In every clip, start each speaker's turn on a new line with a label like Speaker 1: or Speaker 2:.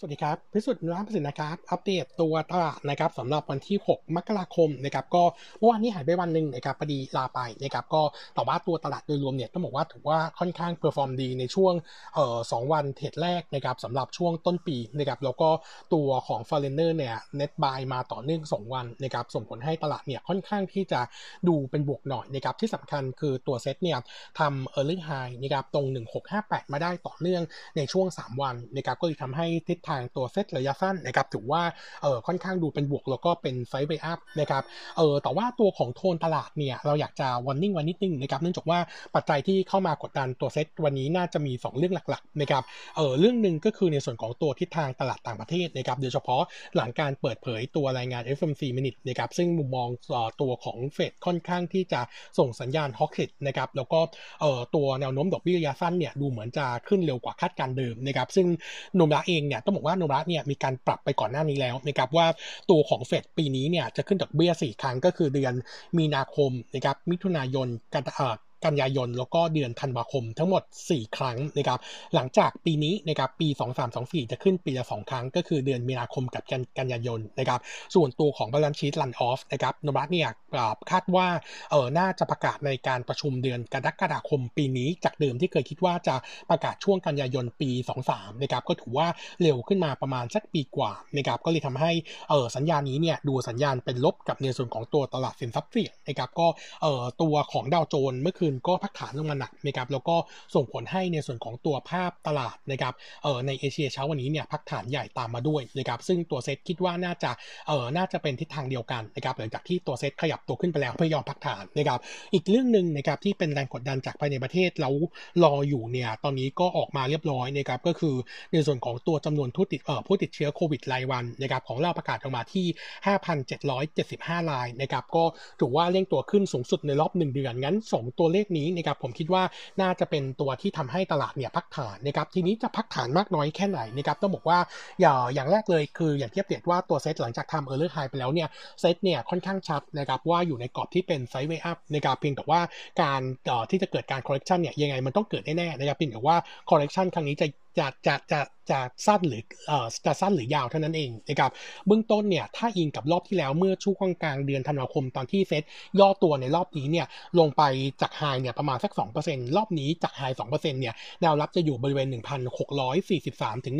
Speaker 1: สวัสดีครับ พิสุทธิ์นุรัมสินนะครับ อัปเดตตัวตลาดนะครับสำหรับวันที่ 6 มกราคมนะครับ ก็เมื่อวานนี้หายไปวันหนึ่งนะครับพอดีลาไปนะครับ ก็แต่ว่าตัวตลาดโดยรวมเนี่ยต้องบอกว่าถือว่าค่อนข้าง perform ดีในช่วงเอ่อสองวัน trade แรกนะครับสำหรับช่วงต้นปีนะครับ แล้วก็ตัวของ foreigner เนี่ย net buy มาต่อเนื่อง 2 วันนะครับ ส่งผลให้ตลาดเนี่ยค่อนข้างที่จะดูเป็นบวกหน่อยนะครับ ที่สำคัญคือตัวเซ็ตเนี่ยทำเออร์ลิงไฮนะครับ ตรง 1658 มาได้ต่อเนื่องในช่วง 3 วันนะครับ ก็เลยทำให้ทิศทางตัวเซ็ตระยะสั้นนะครับถือว่าเออค่อนข้างดูเป็นบวกแล้วก็เป็น sideway up นะครับเออแต่ว่าตัวของโทนตลาดเนี่ยเราอยากจะ warning ไว้นิดนึงนะครับเนื่องจากว่าปัจจัยที่เข้ามากดดันตัวเซ็ตวันนี้น่าจะมี 2 เรื่องหลักๆนะครับเออเรื่องหนึ่งก็คือในส่วนของตัวทิศทางตลาดต่างประเทศนะครับโดยเฉพาะหลังการเปิดเผยตัวรายงาน FOMC Minutes นะครับซึ่งมุมมองตัวของเฟดค่อนข้างที่จะส่งสัญญาณฮอกซิตนะครับแล้วก็เอ่อตัวแนวโน้มดอกเบี้ยระยะสั้นเนี่ยดูเหมือนจะขึ้นเร็วกว่าคาดการเดิมนะครับซึ่งนมระเองเนี่ยต้องบอกว่าโนมระเนี่ยมีการปรับไปก่อนหน้านี้แล้วนะครับว่าตัวของเฟดปีนี้เนี่ยจะขึ้นดอกเบี้ย4ครั้งก็คือเดือนมีนาคมนะครับมิถุนายนกันเอ่อ กันยายน แล้วก็เดือนธันวาคมทั้งหมด 4 ครั้งนะครับหลังจากปีนี้นะครับปี 2324 จะขึ้นปีละ 2 ครั้ง ก็คือเดือนมีนาคมกับกันกันยายนนะครับส่วนตัวของ balance sheet run-off นะครับนบัตเนี่ยคาดว่าเออน่าจะประกาศในการประชุมเดือนกรกฎาคมปีนี้จากเดิมที่เคยคิดว่าจะประกาศช่วงกันยายนปี 23นะครับก็ถือว่าเร็วขึ้นมาประมาณสักปีกว่านะครับก็เลยทำให้เออสัญญาณนี้เนี่ยดูสัญญาณเป็นลบกับในส่วนของตัวตลาดสินทรัพย์เสี่ยงนะครับก็เออตัวของดาวโจนส์เมื่อคืนก็พักฐานลงมาหนักนะครับแล้วก็ส่งผลให้ในส่วนของตัวภาพตลาดนะครับเออในเอเชียเช้าวันนี้เนี่ยพักฐานใหญ่ตามมาด้วยนะครับซึ่งตัวเซตคิดว่าน่าจะเออน่าจะเป็นทิศทางเดียวกันนะครับหลังจากที่ตัวเซตขยับตัวขึ้นไปแล้วเพื่อยอมพักฐานนะครับอีกเรื่องหนึ่งนะครับที่เป็นแรงกดดันจากภายในประเทศแล้วรออยู่เนี่ยตอนนี้ก็ออกมาเรียบร้อยนะครับก็คือในส่วนของตัวจำนวนผู้ติดเอ่อผู้ติดเชื้อโควิดรายวันนะครับของเราประกาศออกมาที่ 5,775รายนะครับก็ถือว่าเร่งตัวขึ้นสูงสุดในรอบ 1 เดือนงั้น 2 ตัวเลขนี้นะครับผมคิดว่าน่าจะเป็นตัวที่ทำให้ตลาดเนี่ยพักฐานนะครับทีนี้จะพักฐานมากน้อยแค่ไหนนะครับต้องบอกว่าอย่างอย่างแรกเลยคืออย่างที่เปรียบว่าตัวเซตหลังจากทำ higher high ไปแล้วเนี่ยเซตเนี่ยค่อนข้างชัดนะครับว่าอยู่ในกรอบที่เป็น sideway up นะครับเพียงแต่ว่าการที่จะเกิดการ correction เนี่ยยังไงมันต้องเกิดแน่ๆนะครับเพียงแต่ว่า correction ครั้งนี้จะจะจะจะจะสั้นหรือเอ่อจะสั้นหรือยาวเท่านั้นเองนะครับเบื้องต้นเนี่ยถ้าอิงกับรอบที่แล้วเมื่อช่วงกลางเดือนธันวาคมตอนที่เซ็ตย่อตัวในรอบนี้เนี่ยลงไปจากไฮเนี่ยประมาณสัก 2%รอบนี้จากไฮ2%เนี่ยแนวรับจะอยู่บริเวณ 1,643 ถึง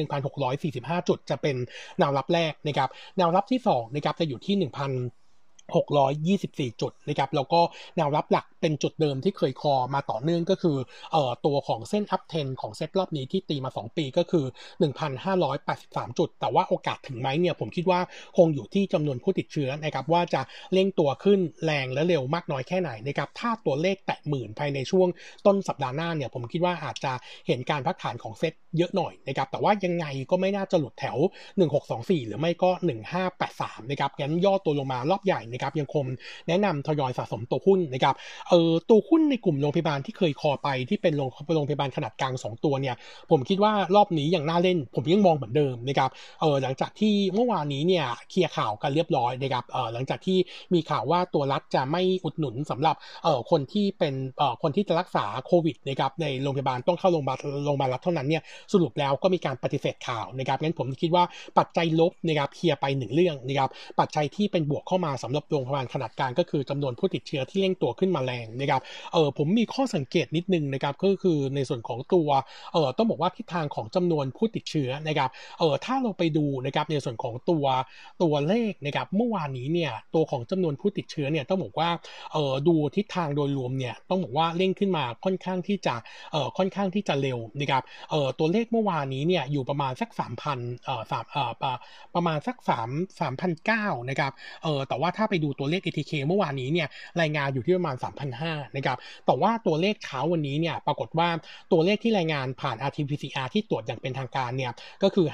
Speaker 1: 1,645 จุดจะเป็นแนวรับแรกนะครับแนวรับที่2นะครับจะอยู่ที่ 1,000 624 จุดนะครับแล้วก็แนวรับหลักเป็นจุดเดิมที่เคยคอมาต่อเนื่องก็คือเอ่อตัวของเส้นอัพเทนของเซตรอบนี้ที่ตีมา 2 ปีก็คือ 1,583 จุด แต่ว่าโอกาสถึงไหมเนี่ยผมคิดว่าคงอยู่ที่จำนวนผู้ติดเชื้อนะครับว่าจะเร่งตัวขึ้นแรงและเร็วมากน้อยแค่ไหนนะครับถ้าตัวเลขแตะหมื่นภายในช่วงต้นสัปดาห์หน้าเนี่ยผมคิดว่าอาจจะเห็นการพักฐานของเซตเยอะหน่อยนะครับแต่ว่ายังไงก็ไม่น่าจะหลุดแถว 1624 หรือไม่ก็ 1583นะครับงั้นย่อตัวลงมารอบใหญ่นะครับยังคงแนะนำทยอยสะสมตัวหุ้นนะครับเออตัวหุ้นในกลุ่มโรงพยาบาลที่เคยคอไปที่เป็นโรงโรงพยาบาลขนาดกลาง 2 ตัวเนี่ยผมคิดว่ารอบนี้ยังน่าเล่น ผมยังมองเหมือนเดิมนะครับเออหลังจากที่เมื่อวานนี้เนี่ยเคลียร์ข่าวกันเรียบร้อยนะครับเออหลังจากที่มีข่าวว่าตัวรัฐจะไม่อุดหนุนสำหรับเออคนที่เป็นเออคนที่จะรักษาโควิดนะครับในโรงพยาบาลต้องเข้าโรงพยาบาลโรงพยาบาลรัฐเท่านั้นเนี่ยสรุปแล้วก็มีการปฏิเสธข่าวนะครับงั้นผมคิดว่าปัจจัยลบนะครับเคลียร์ไปหนึ่งเรื่องนะครับปัจจัยที่เป็นบวกเข้ามาสำหรับโรงพยาบาลขนาดกลางก็คือจำนวนผู้ติดเชื้อที่เร่งตัวขึ้นมาแรงนะครับเออผมมีข้อสังเกตนิดนึงนะครับก็คือในส่วนของตัวเออต้องบอกว่าทิศทางของจำนวนผู้ติดเชื้อนะครับเออถ้าเราไปดูนะครับในส่วนของตัวตัวเลขนะครับเมื่อวานนี้เนี่ยตัวของจำนวนผู้ติดเชื้อเนี่ยต้องบอกว่าเออดูทิศทางโดยรวมเนี่ยต้องบอกว่าเร่งขึ้นมาค่อนข้างที่จะเออค่อนข้างที่จะเร็วนะครับเออตัวเลขเมื่อวานนี้เนี่ยอยู่ประมาณสัก3,000เอ่อสามเอ่อประมาณสัก3 3,009นะครับเออแต่ว่าถ้าไปดูตัวเลข ATK เมื่อวานนี้เนี่ยรายงานอยู่ที่ประมาณ 3,500นะครับแต่ว่าตัวเลขเช้าวันนี้เนี่ยปรากฏว่าตัวเลขที่รายงานผ่าน RT-PCR ที่ตรวจอย่างเป็นทางการเนี่ยก็คือ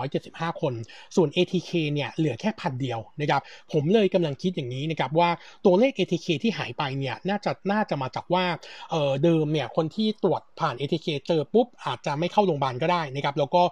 Speaker 1: 5,775 คน ส่วน ATK เนี่ยเหลือแค่พันเดียวนะครับผมเลยกำลังคิดอย่างนี้นะครับว่าตัวเลข ATK ที่หายไปเนี่ยน่าจะน่าจะมาจากว่าเออเดิมเนี่ยคนที่ตรวจผ่าน ATK เจอปุ๊บอาจจะไม่เข้าโรงพยาบาลก็ได้นะครับแล้วก็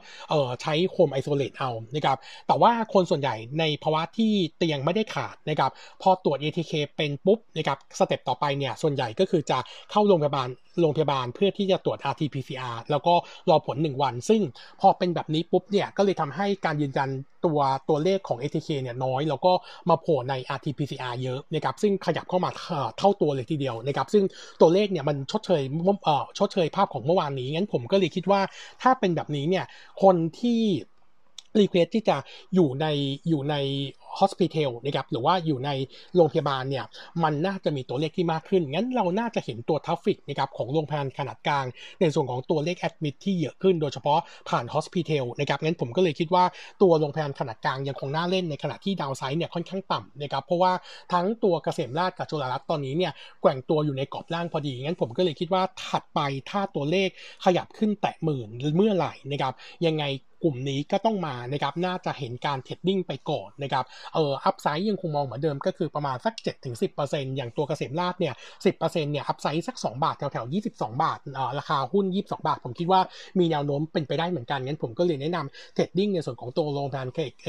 Speaker 1: ใช้โฮมไอโซเลตเอานะครับแต่ว่าคนส่วนใหญ่ในภาวะที่เตียงไม่ได้ขาดนะครับพอตรวจ ATK เป็นปุ๊บนะครับสเต็ปต่อไปเนี่ยส่วนใหญ่ก็คือจะเข้าโรงพยาบาล โรงพยาบาลเพื่อที่จะตรวจ RT-PCR แล้วก็รอผล 1 วัน ซึ่งพอเป็นแบบนี้ปุ๊บเนี่ยก็เลยทำให้การยืนยันตัวตัวเลขของ ATK เนี่ยน้อย แล้วก็มาโผล่ใน RT-PCR เยอะนะครับซึ่งขยับเข้ามาเท่าตัวเลยทีเดียวนะครับซึ่งตัวเลขเนี่ยมันชดเชยเอ่อชดเชยภาพของเมื่อวานนี้งั้นผมก็เลยคิดว่าถ้าเป็นแบบนี้เนี่ยคนที่request ที่จะอยู่ในอยู่ใน hospitel นะครับหรือว่าอยู่ในโรงพยาบาลเนี่ยมันน่าจะมีตัวเลขที่มากขึ้น งั้นเราน่าจะเห็นตัว traffic นะครับของโรงพยาบาลขนาดกลาง ในส่วนของตัวเลข admit ที่เยอะขึ้น โดยเฉพาะผ่าน hospitel นะครับงั้นผมก็เลยคิดว่าตัวโรงพยาบาลขนาดกลางยังคงน่าเล่นในขณะที่ downside เนี่ยค่อนข้างต่ำนะครับเพราะว่าทั้งตัวเกษมราษฎร์กับจุฬารัตน์ตอนนี้เนี่ยแกว่งตัวอยู่ในกรอบล่างพอดี งั้นผมก็เลยคิดว่าถัดไปถ้าตัวเลขขยับขึ้นแตะหมื่นเมื่อไหร่นะครับยังไงกลุ่มนี้ก็ต้องมานะครับน่าจะเห็นการ trading ไปก่อนนะครับเออ upside ยังคงมองเหมือนเดิมก็คือประมาณสัก 7-10%อย่างตัวเกษมราชเนี่ย 10%เนี่ย upside สัก 2 บาทแถวๆ 22 บาทเอ่อราคาหุ้น 22 บาท ผมคิดว่ามีแนวโน้มเป็นไปได้เหมือนกัน งั้นผมก็เลยแนะนำ trading ในส่วนของตัวโรงพยาบาล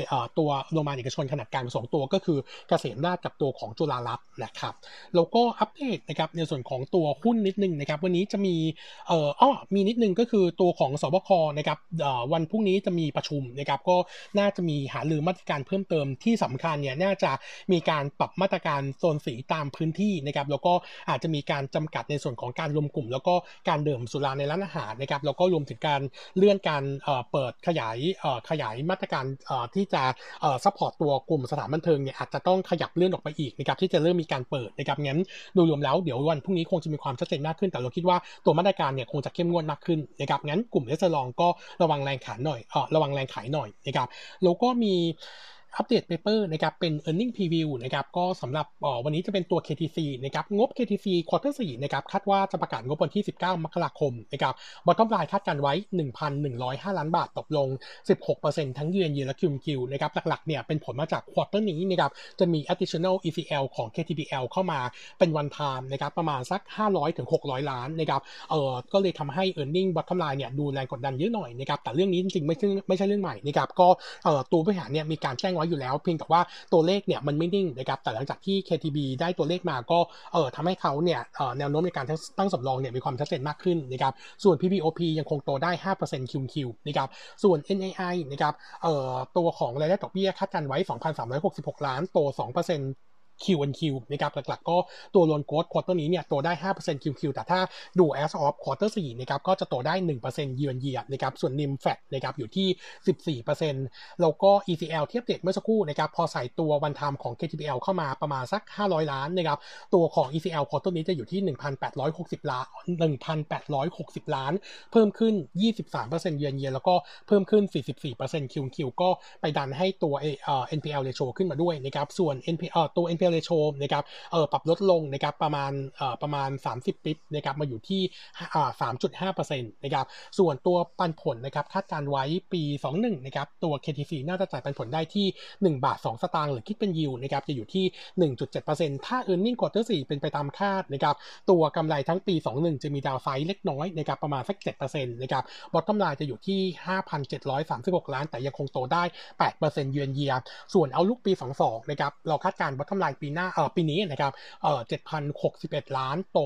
Speaker 1: เอ่อตัวโรงพยาบาลเอกชนขนาดกลางสองตัวก็คือเกษมราชกับตัวของจุฬารัตน์นะครับแล้วก็อัปเดตนะครับในส่วนของตัวหุ้นนิดนึงนะครับวันนี้จะมีเอ่ออ้อมีนิดนึงก็คือตัวของสบคนะครับเออวันพรุ่งนี้จะมีประชุมนะครับก็น่าจะมีหาลือมาตรการเพิ่มเติมที่สำคัญเนี่ยน่าจะมีการปรับมาตรการโซนสีตามพื้นที่นะครับแล้วก็อาจจะมีการจำกัดในส่วนของการรวมกลุ่ม แล้วก็การดื่มสุราในร้านอาหารนะครับแล้วก็รวมถึงการเลื่อนการเปิดขยายขยายมาตรการที่จะsupport ตัวกลุ่มสถานบันเทิงเนี่ยอาจจะต้องขยับเลื่อนออกไปอีกนะครับที่จะเริ่มมีการเปิดนะครับงั้นโดยรวมแล้วเดี๋ยววันพรุ่งนี้คงจะมีความชัดเจนมากขึ้น แต่เราคิดว่าตัวมาตรการเนี่ยคงจะเข้มงวดมากขึ้นนะครับงั้นกลุ่ม restaurant ก็ระวังแรงขายหน่อยเออระวังแรงขายหน่อยนะครับแล้วก็มี update paper นะครับเป็น e a r n i n g Preview นะครับก็สำหรับวันนี้จะเป็นตัว KTC นะครับงบ KTC Quarter 4นะครับคาดว่าจะประกาศงบวันที่ 19 มกราคมนะครับ bottom line คาดการณ์ไว้ 1,105 ล้านบาทตกลง 16%ทั้ง year on year และ QQ นะครับหลักๆเนี่ยเป็นผลมาจาก quarter นี้นะครับจะมี additional ECL ของ KTPL เข้ามาเป็นวัน time นะครับประมาณสัก 500-600 ล้านนะครับเออก็เลยทำให้ e a r n i n g bottom line เนี่ยดูแรงกดดันเยอะหน่อยนะครับแต่เรื่องนี้จริงๆไม่ใช่ไม่ใช่เรื่องใหม่นะครับก็เออตัวบริหารเนี่ยมีการแจ้งไว้อยู่แล้ว เพียงแต่ว่าตัวเลขเนี่ยมันไม่นิ่งนะครับแต่หลังจากที่ KTB ได้ตัวเลขมาก็เออทำให้เขาเนี่ยแนวโน้มในการตั้งสำรองเนี่ยมีความชัดเจนมากขึ้นนะครับส่วน PPOP ยังคงโตได้ 5% QQ นะครับส่วน NII นะครับเอ่อตัวของรายได้ดอกเบี้ยคาดการณ์ไว้ 2,366 ล้านโต 2% QQ นะครับหลักๆ ก็ตัว loan growth quarter นี้เนี่ยโตได้ 5% QQ แต่ถ้าดู as of quarter 4นะครับก็จะโตได้1%เยือนเยียนะครับส่วน NIM flat นะครับอยู่ที่ 14%แล้วก็ ECL เทียบเด็กเมื่อสักครู่นะครับพอใส่ตัว one time ของ KTPL เข้ามาประมาณสัก 500 ล้านนะครับตัวของ ECL quarter นี้จะอยู่ที่ 1,860 ล้าน 1,860 ล้าน เพิ่มขึ้น 23%เยือนเยียแล้วก็เพิ่มขึ้น 44% QQ ก็ไปดันให้ตัว NPL ratio ขึ้นมาด้วยนะครับส่วน NPL ตัว NPL เ r โชนะครับเออปรับลดลงนะครับประมาณเออประมาณ 30ปิ๊บนะครับมาอยู่ที่อ่า3.5%นะครับส่วนตัวปันผลนะครับคาดการไว้ปี 21นะครับตัว KTC น่าจะจ่ายปันผลได้ที่ 1 บาท 2 สตางค์หรือคิดเป็นยิวนะครับจะอยู่ที่ 1.7%ถ้า e a r n i n g quarter 4เป็นไปตามคาดนะครับตัวกำไรทั้งปี 21 จะมี downside เล็กน้อยนะครับประมาณสัก7%นะครับบอทกำไรจะอยู่ที่ 5,736 ล้าน แต่ยังคงโตได้ 8% year on year ส่วน outlook ปี 22นะครับเราคาดการณ์บอทกำไรปีหน้าเออปีนี้นะครับเออ7,061 ล้านโต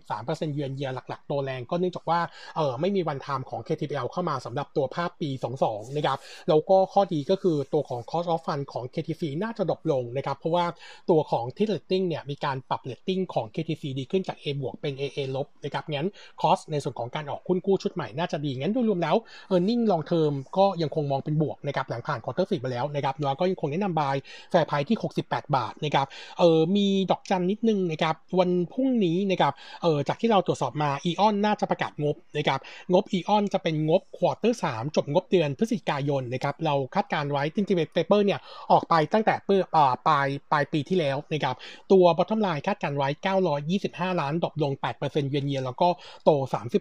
Speaker 1: 23%เยือนเยียหลักๆ โตแรงก็เนื่องจากว่าเออไม่มี one time ของ KTPL เข้ามาสำหรับตัวภาพปี 22 นะครับ แล้วก็ข้อดีก็คือตัวของ cost of fund ของ KTC น่าจะดรอปลงนะครับ เพราะว่าตัวของที่ rating เนี่ยมีการปรับ rating ของ KTC ดีขึ้นจาก A บวกเป็น AA ลบนะครับงั้น cost ในส่วนของการออกคุ้นกู้ชุดใหม่น่าจะดี งั้นโดยรวมแล้ว earning long term ก็ยังคงมองเป็นบวกนะครับหลังผ่าน quarter 4ไปแล้วนะครับแล้วก็ยังคงแนะนำ buy fair price ที่ 68 บาทนะครับเออมีดอกจันนิดนึงนะครับวันพรุ่งนี้นะครับเออจากที่เราตรวจสอบมาอีออนน่าจะประกาศงบนะครับงบอีออนจะเป็นงบ quarter สามจบงบเดือนพฤศจิกายนนะครับเราคาดการณ์ไว้จริงๆ paper เนี่ยออกไปตั้งแต่เมื่อปลายปลายปีที่แล้วนะครับตัว bottom line คาดการณ์ไว้ 925 ล้าน drop ลง 8%เยนเยียแล้วก็โต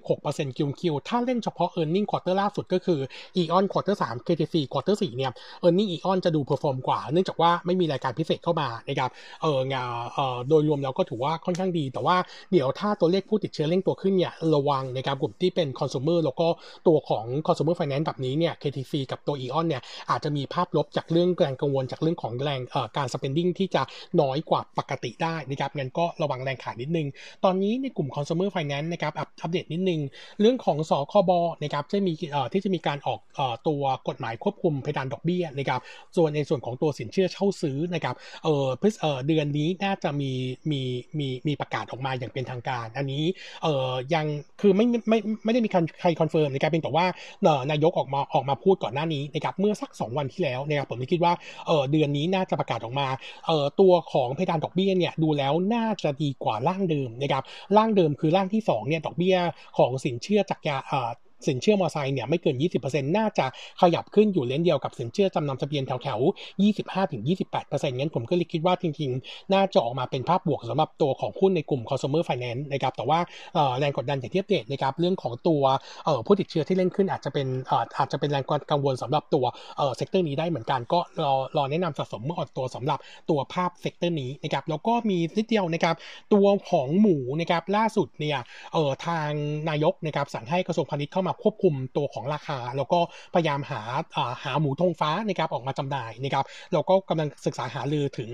Speaker 1: 36%คิวคิวถ้าเล่นเฉพาะ e a r n i n g ควอเตอร์ล่าสุดก็คือ AEON quarter 3 KTC quarter 4เนี่ย earning AEON จะดู perform กว่า เนื่องจากว่าไม่มีรายการพิเศษเข้ามานะครับเอองาเอ่อโดยรวมแล้วก็ถือว่าค่อนข้างดี แต่ว่าเดี๋ยวถ้าตัวเลขผู้ติดเชื้อเร่งตัวขึ้นเนี่ยระวังนะครับกลุ่มที่เป็น consumer แล้วก็ตัวของ consumer finance แบบนี้เนี่ย KTC กับตัว EON เนี่ยอาจจะมีภาพลบจากเรื่องแรงกังวลจากเรื่องของแรงเอ่อการ spending ที่จะน้อยกว่าปกติได้นะครับงั้นก็ระวังแรงขายนิดนึง ตอนนี้ในกลุ่ม consumer finance นะครับอัปเดตนิดนึง เรื่องของสคบนะครับที่มีเอ่อที่จะมีการออกเอ่อตัวกฎหมายควบคุมเพดานดอกเบี้ยนะครับส่วนในส่วนของตัวสินเชื่อเช่าซื้อนะครับเอ่อพฤษเเดือนนี้น่าจะมีมีมีมีประกาศออกมาอย่างเป็นทางการ อันนี้เอ่อยังคือไม่ไม่ไม่ไม่ได้มีใคร confirm นะครับเป็นแต่ว่านายกออกมาออกมาพูดก่อนหน้านี้นะครับเมื่อสัก 2 วันที่แล้วนะครับผมคิดว่าเอ่อเดือนนี้น่าจะประกาศออกมาเอ่อตัวของเพดานดอกเบี้ยเนี่ยดูแล้วน่าจะดีกว่าร่างเดิมนะครับร่างเดิมคือร่างที่2เนี่ยดอกเบี้ยของสินเชื่อจักรยาเอ่อ สินเชื่อมอไซค์เนี่ยไม่เกิน 20%น่าจะขยับขึ้นอยู่เลนเดียวกับสินเชื่อจำนำทะเบียนแถวแถวๆ25-28%งั้นผมก็เลยคิดว่าจริงๆ น่าจะออกมาเป็นภาพบวกสำหรับตัวของหุ้นในกลุ่ม consumer finance นะครับแต่ว่าแรงกดดันอย่างที่อัปเดตนะครับเรื่องของตัวผู้ติดเชื้อที่เร่งขึ้นอาจจะเป็นอออาจจะเป็นแรงกังวลสำหรับตัว sector นี้ได้เหมือนกันก็รอรอแนะนำสะสมเมื่ออ่อนตัวสำหรับตัวภาพ sector นี้นะครับแล้วก็มีนิดเดียวนะครับตัวของหมูนะครับล่าสุดเนี่ยเออทางนายกนะครับสั่งให้กระทรวงพาณิชย์เข้ามาควบคุมตัวของราคา แล้วก็พยายามหาหาหมูธงฟ้านะครับออกมาจำหน่ายนะครับแล้วก็กำลังศึกษาหารือถึง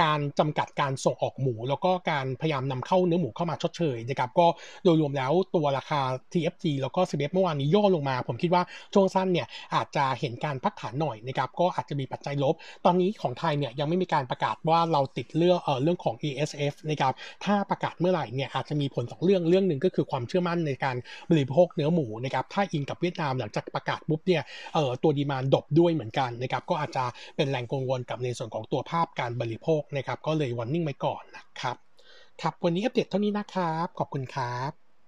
Speaker 1: การจำกัดการส่งออกหมู แล้วก็การพยายามนำเข้าเนื้อหมูเข้ามาชดเชยนะครับก็โดยรวมแล้วตัวราคา TFG แล้วก็ CBF เมื่อวานนี้ย่อลงมา ผมคิดว่าช่วงสั้นเนี่ยอาจจะเห็นการพักฐานหน่อยนะครับก็อาจจะมีปัจจัยลบ ตอนนี้ของไทยเนี่ยยังไม่มีการประกาศว่าเราติดเรื่องเอ่อเรื่องของ ESF นะครับถ้าประกาศเมื่อไหร่เนี่ยอาจจะมีผลสองเรื่องเรื่องหนึ่งก็คือความเชื่อมั่นในการบริโภคเนื้อหมูนะครับถ้าอิงกับเวียดนามหลังจากประกาศปุ๊บเนี่ยเอ่อตัวดีมานดบด้วยเหมือนกันนะครับก็อาจจะเป็นแรงกังวลกับในส่วนของตัวภาพการบริโภคนะครับก็เลยวันนิ่งไว้ก่อนนะครับครับวันนี้อัปเดตเท่านี้นะครับ ขอบคุณครับ